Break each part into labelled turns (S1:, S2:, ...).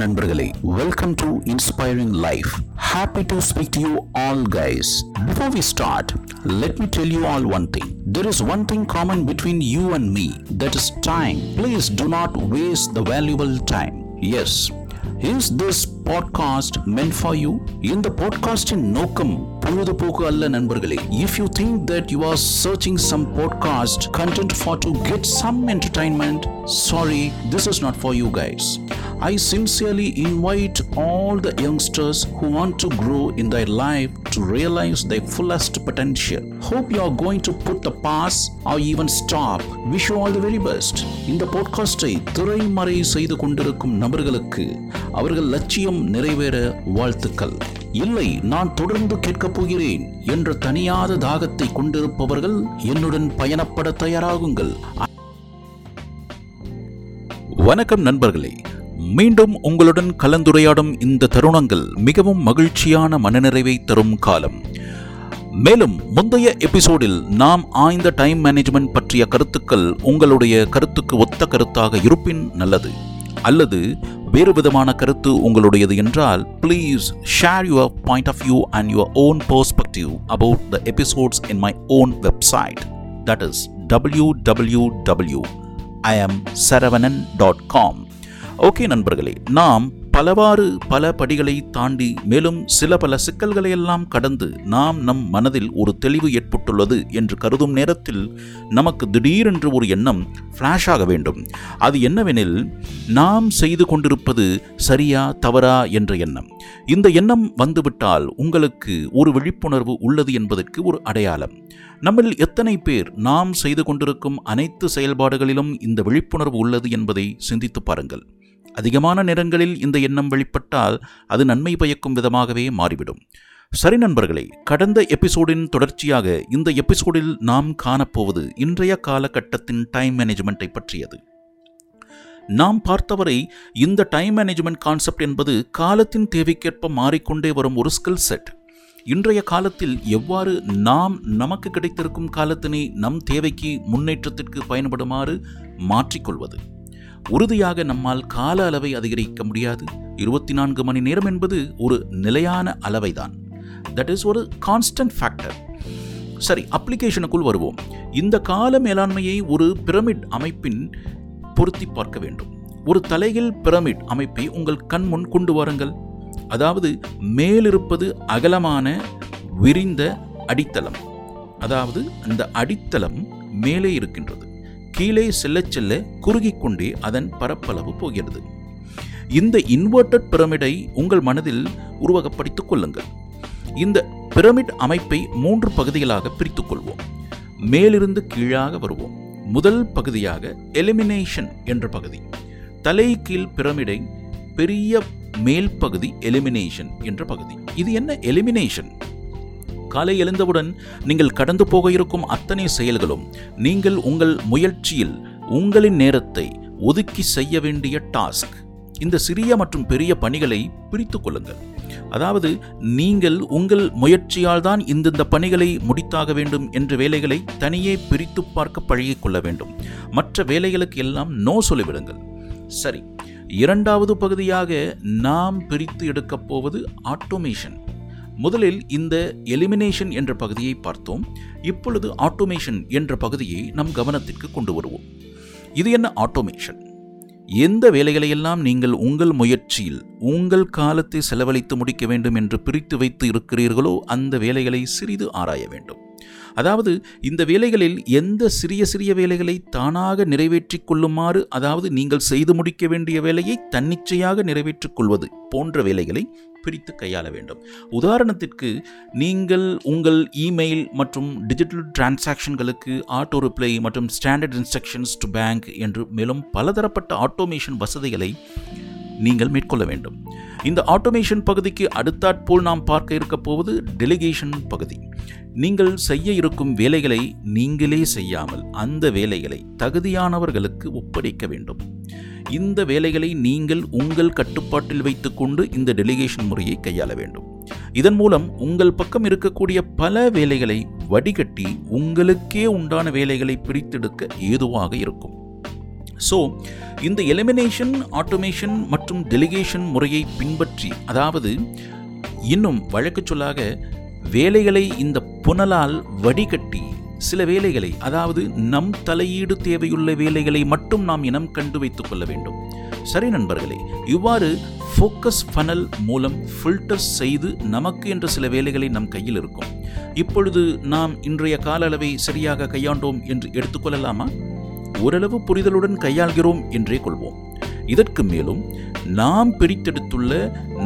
S1: நண்பர்களே welcome to inspiring life happy to speak to you all guys before we start let me tell you all one thing there is one thing common between you and me that is time please do not waste the valuable time yes is this podcast meant for you இந்த பாட்காஸ்டின் நோக்கம் பொழுதுபோக்கு அல்ல நண்பர்களே if you think that you are searching some podcast content for to get some entertainment sorry this is not for you guys I sincerely invite all the youngsters who want to grow in their life to realize their fullest potential. Hope you are going to put the past or even stop. Wish you all the very best. இந்த பாட்காஸ்டை திரைமறை செய்து கொண்டிருக்கும் நபர்களுக்கு அவர்கள் லட்சியம் நிறைவேற வாழ்த்துக்கள் இல்லை நான் தொடர்ந்து கேட்கப் போகிறேன் என்ற தனியாத தாகத்தை கொண்டிருப்பவர்கள் என்னுடன் பயணப்பட தயாராகுங்கள். வணக்கம் நண்பர்களே மீண்டும் உங்களுடன் கலந்துரையாடும் இந்த தருணங்கள் மிகவும் மகிழ்ச்சியான மனநிறைவை தரும் காலம். மேலும் முந்தைய எபிசோடில் நாம் ஆய்ந்த டைம் மேனேஜ்மெண்ட் பற்றிய கருத்துக்கள் உங்களுடைய கருத்துக்கு ஒத்த கருத்தாக இருப்பின் நல்லது. அல்லது வேறு விதமான கருத்து உங்களுடையது என்றால் please share your point of view and your own perspective about the episodes in my own website that is W W W I M Saravanan dot com okay நண்பர்களே நாம் பலவாறு பல படிகளை தாண்டி மேலும் சில பல சிக்கல்களை எல்லாம் கடந்து நாம் நம் மனதில் ஒரு தெளிவு ஏற்பட்டுள்ளது என்று கருதும் நேரத்தில் நமக்கு திடீரென்று ஒரு எண்ணம் ஃப்ளாஷ் ஆக வேண்டும். அது என்னவெனில் நாம் செய்து கொண்டிருப்பது சரியா தவறா என்ற எண்ணம். இந்த எண்ணம் வந்துவிட்டால் உங்களுக்கு ஒரு விழிப்புணர்வு உள்ளது என்பதற்கு ஒரு அடையாளம். நம்மில் எத்தனை பேர் நாம் செய்து கொண்டிருக்கும் அனைத்து செயல்பாடுகளிலும் இந்த விழிப்புணர்வு உள்ளது என்பதை சிந்தித்து பாருங்கள். அதிகமான நேரங்களில் இந்த எண்ணம் வெளிப்பட்டால் அது நன்மை பயக்கும் விதமாகவே மாறிவிடும். சரி நண்பர்களே கடந்த எபிசோடின் தொடர்ச்சியாக இந்த எபிசோடில் நாம் காணப்போவது இன்றைய காலகட்டத்தின் டைம் மேனேஜ்மெண்ட்டை பற்றியது. நாம் பார்த்தவரை இந்த டைம் மேனேஜ்மெண்ட் கான்செப்ட் என்பது காலத்தின் தேவைக்கேற்ப மாறிக்கொண்டே வரும் ஒரு ஸ்கில் செட். இன்றைய காலத்தில் எவ்வாறு நாம் நமக்கு கிடைத்திருக்கும் காலத்தினை நம் தேவைக்கு முன்னேற்றத்திற்கு பயன்படுமாறு மாற்றிக்கொள்வது? உறுதியாக நம்மால் கால அளவை அதிகரிக்க முடியாது. இருபத்தி நான்கு மணி நேரம் என்பது ஒரு நிலையான அளவைதான். தட் இஸ் ஒரு கான்ஸ்டன்ட் ஃபேக்டர் சரி அப்ளிகேஷனுக்குள் வருவோம். இந்த கால மேலாண்மையை ஒரு பிரமிட் அமைப்பின் பொருத்தி பார்க்க வேண்டும். ஒரு தலையில் பிரமிட் அமைப்பை உங்கள் கண் முன் கொண்டு வாருங்கள். அதாவது மேலிருப்பது அகலமான விரிந்த அடித்தளம். அதாவது அந்த அடித்தளம் மேலே இருக்கின்றது. கீழே செல்ல செல்ல குறுகிக் கொண்டே அதன் பரப்பளவு போகிறது. இந்த இன்வெர்டட் பிரமிடை உங்கள் மனதில் உருவகப்படுத்திக் கொள்ளுங்கள். இந்த பிரமிட் அமைப்பை மூன்று பகுதிகளாக பிரித்துக் கொள்வோம். மேலிருந்து கீழாக வருவோம். முதல் பகுதியாக எலிமினேஷன் என்ற பகுதி. தலை கீழ் பிரமிடை பெரிய மேல் பகுதி எலிமினேஷன் என்ற பகுதி. இது என்ன எலிமினேஷன் காலை எழுந்தவுடன் நீங்கள் கடந்து போக இருக்கும் அத்தனை செயல்களும் நீங்கள் உங்கள் முயற்சியில் உங்களின் நேரத்தை ஒதுக்கி செய்ய வேண்டிய டாஸ்க். இந்த சிறிய மற்றும் பெரிய பணிகளை பிரித்து கொள்ளுங்கள். அதாவது நீங்கள் உங்கள் முயற்சியால் தான் இந்தந்த பணிகளை முடித்தாக வேண்டும் என்ற வேலைகளை தனியே பிரித்து பார்க்க பழகிக் கொள்ள வேண்டும். மற்ற வேலைகளுக்கு எல்லாம் நோ சொல்லிவிடுங்கள். சரி இரண்டாவது பகுதியாக நாம் பிரித்து எடுக்கப் போவது ஆட்டோமேஷன். முதலில் இந்த எலிமினேஷன் என்ற பகுதியை பார்த்தோம். இப்பொழுது ஆட்டோமேஷன் என்ற பகுதியை நம் கவனத்திற்கு கொண்டு வருவோம். இது என்ன ஆட்டோமேஷன் எந்த வேலைகளையெல்லாம் நீங்கள் உங்கள் முயற்சியில் உங்கள் காலத்தை செலவழித்து முடிக்க வேண்டும் என்று பிரித்து வைத்து இருக்கிறீர்களோ அந்த வேலைகளை சிறிது ஆராய வேண்டும். அதாவது இந்த வேலைகளில் எந்த சிறிய சிறிய வேலைகளை தானாக நிறைவேற்றிக் கொள்ளுமாறு அதாவது நீங்கள் செய்து முடிக்க வேண்டிய வேலையை தன்னிச்சையாக நிறைவேற்றிக் கொள்வது போன்ற வேலைகளை பிரித்து கையாள வேண்டும். உதாரணத்திற்கு நீங்கள் உங்கள் இமெயில் மற்றும் டிஜிட்டல் டிரான்சாக்ஷன்களுக்கு ஆட்டோ ரிப்ளை மற்றும் ஸ்டாண்டர்ட் இன்ஸ்ட்ரக்ஷன்ஸ் டு பேங்க் என்று மேலும் பலதரப்பட்ட ஆட்டோமேஷன் வசதிகளை நீங்கள் மேற்கொள்ள வேண்டும். இந்த ஆட்டோமேஷன் பகுதிக்கு அடுத்தாற்போல் நாம் பார்க்க இருக்க போவது டெலிகேஷன் பகுதி. நீங்கள் செய்ய இருக்கும் வேலைகளை நீங்களே செய்யாமல் அந்த வேலைகளை தகுதியானவர்களுக்கு ஒப்படைக்க வேண்டும். இந்த வேலைகளை நீங்கள் உங்கள் கட்டுப்பாட்டில் வைத்துக்கொண்டு இந்த டெலிகேஷன் முறையை கையாள வேண்டும். இதன் மூலம் உங்கள் பக்கம் இருக்கக்கூடிய பல வேலைகளை வடிகட்டி உங்களுக்கே உண்டான வேலைகளை பிரித்தெடுக்க ஏதுவாக இருக்கும். ஸோ இந்த எலிமினேஷன் ஆட்டோமேஷன் மற்றும் டெலிகேஷன் முறையை பின்பற்றி அதாவது இன்னும் வழக்கு சொல்லாக வேலைகளை இந்த புனலால் வடிகட்டி சில வேலைகளை அதாவது நம் தலையீடு தேவையுள்ள வேலைகளை மட்டும் நாம் இனம் கண்டு வைத்துக் கொள்ள வேண்டும். சரி நண்பர்களே இவ்வாறு ஃபோக்கஸ் ஃபனல் மூலம் ஃபில்டர் செய்து நமக்கு என்ற சில வேலைகளை நம் கையில் இருக்கும். இப்பொழுது நாம் இன்றைய கால அளவை சரியாக கையாண்டோம் என்று எடுத்துக்கொள்ளலாமா ஓரளவு புரிதலுடன் கையாள்கிறோம் என்றே கொள்வோம். இதற்கு மேலும் நாம் பிரித்தெடுத்துள்ள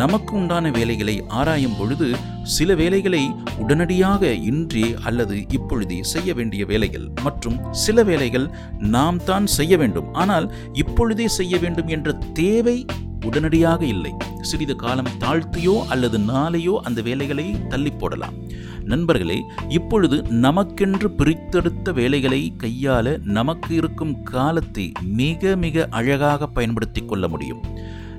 S1: நமக்கு உண்டான வேலைகளை ஆராயும் பொழுது சில வேலைகளை உடனடியாக இன்றே அல்லது இப்பொழுதே செய்ய வேண்டிய வேலைகள் மற்றும் சில வேலைகள் நாம் தான் செய்ய வேண்டும். ஆனால் இப்பொழுதே செய்ய வேண்டும் என்ற தேவை உடனடியாக இல்லை. சிறிது காலம் தாழ்த்தியோ அல்லது நாளையோ அந்த வேலைகளை தள்ளி போடலாம். நண்பர்களே இப்பொழுது நமக்கென்று பிரித்தெடுத்த வேலைகளை கையாள நமக்கு இருக்கும் காலத்தை மிக மிக அழகாக பயன்படுத்தி கொள்ள முடியும்.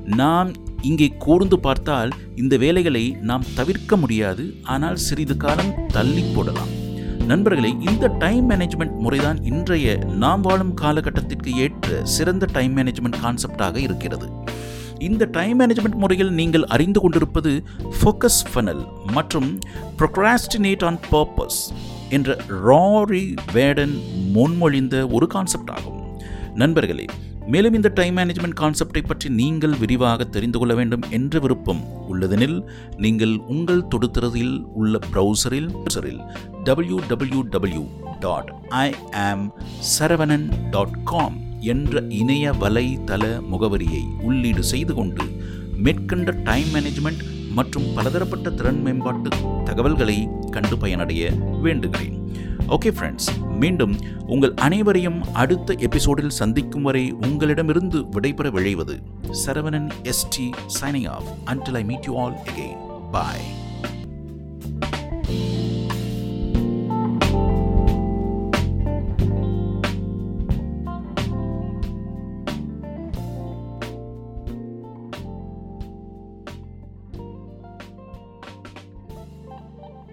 S1: நாம் இங்கே கூர்ந்து பார்த்தால் இந்த வேலைகளை நாம் தவிர்க்க முடியாது ஆனால் சிறிது காலம் தள்ளி போடலாம். நண்பர்களே இந்த டைம் மேனேஜ்மெண்ட் முறைதான் இன்றைய நாம் வாழும் காலகட்டத்திற்கு ஏற்ற சிறந்த டைம் மேனேஜ்மெண்ட் கான்செப்டாக இருக்கிறது. இந்த டைம் மேனேஜ்மெண்ட் முறையில் நீங்கள் அறிந்து கொண்டிருப்பது ஃபோக்கஸ் ஃபனல் மற்றும் ப்ரொக்ராஸ்டினேட் ஆன் பர்பஸ் என்ற ராரி வேடன் முன்மொழிந்த ஒரு கான்செப்ட் ஆகும். நண்பர்களே மேலும் இந்த டைம் மேனேஜ்மெண்ட் கான்செப்டை பற்றி நீங்கள் விரிவாக தெரிந்து கொள்ள வேண்டும் என்ற விருப்பம் உள்ளதெனில் நீங்கள் உங்கள் தொடுத்திறதில் உள்ள ப்ரௌசரில் W W W dot I am Saravanan dot com என்ற இணைய வலைதள முகவரியை உள்ளீடு செய்து கொண்டு மேற்கண்ட டைம் மேனேஜ்மெண்ட் மற்றும் பலதரப்பட்ட திறன் மேம்பாட்டு தகவல்களை கண்டு பயனடைய வேண்டுகிறேன். ஓகே ஃப்ரெண்ட்ஸ் மீண்டும் உங்கள் அனைவரையும் அடுத்த எபிசோடில் சந்திக்கும் வரை உங்களிடமிருந்து விடைபெற விழைவது Saravanan S D signing off until I meet you all again bye